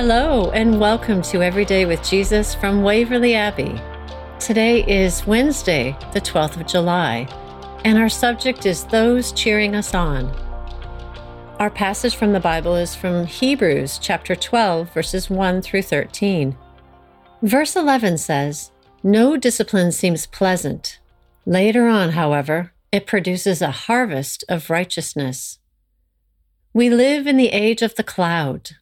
Hello, and welcome to Everyday with Jesus from Waverley Abbey. Today is Wednesday, the 12th of July, and our subject is Those Cheering Us On. Our passage from the Bible is from Hebrews chapter 12, verses 1 through 13. Verse 11 says, No discipline seems pleasant. Later on, however, it produces a harvest of righteousness. We live in the age of the cloud.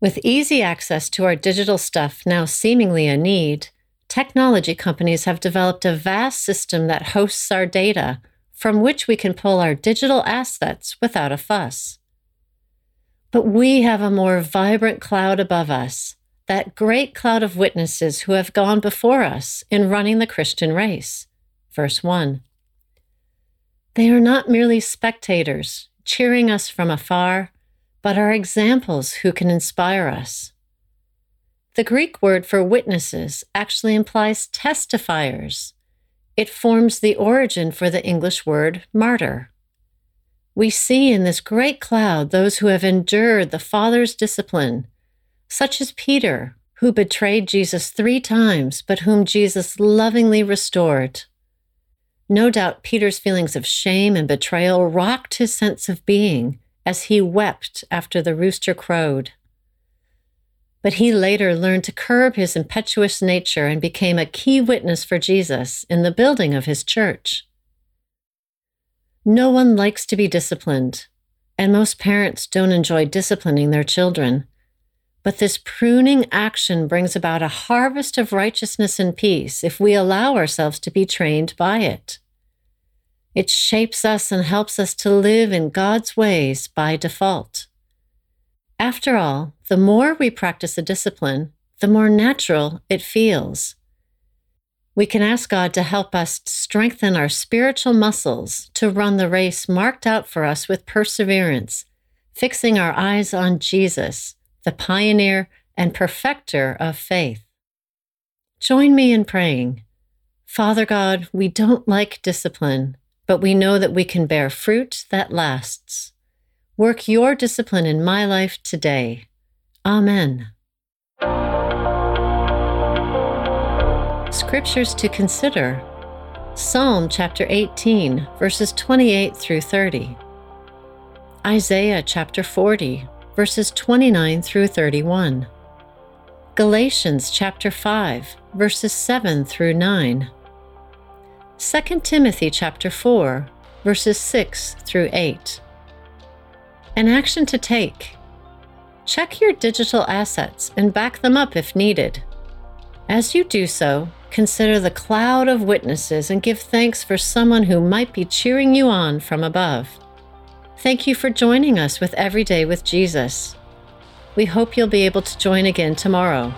With easy access to our digital stuff now seemingly a need, technology companies have developed a vast system that hosts our data from which we can pull our digital assets without a fuss. But we have a more vibrant cloud above us, that great cloud of witnesses who have gone before us in running the Christian race. Verse 1. They are not merely spectators, cheering us from afar, but are examples who can inspire us. The Greek word for witnesses actually implies testifiers. It forms the origin for the English word martyr. We see in this great cloud those who have endured the Father's discipline, such as Peter, who betrayed Jesus three times, but whom Jesus lovingly restored. No doubt Peter's feelings of shame and betrayal rocked his sense of being as he wept after the rooster crowed. But he later learned to curb his impetuous nature and became a key witness for Jesus in the building of his church. No one likes to be disciplined, and most parents don't enjoy disciplining their children. But this pruning action brings about a harvest of righteousness and peace if we allow ourselves to be trained by it. It shapes us and helps us to live in God's ways by default. After all, the more we practice a discipline, the more natural it feels. We can ask God to help us strengthen our spiritual muscles to run the race marked out for us with perseverance, fixing our eyes on Jesus the pioneer and perfecter of faith. Join me in praying. Father God, we don't like discipline, but we know that we can bear fruit that lasts. Work your discipline in my life today. Amen. Scriptures to consider Psalm chapter 18, verses 28 through 30. Isaiah chapter 40, verses 29 through 31. Galatians chapter 5, verses 7 through 9. 2 Timothy chapter 4, verses 6 through 8. An action to take. Check your digital assets and back them up if needed. As you do so, consider the cloud of witnesses and give thanks for someone who might be cheering you on from above. Thank you for joining us with Everyday with Jesus. We hope you'll be able to join again tomorrow.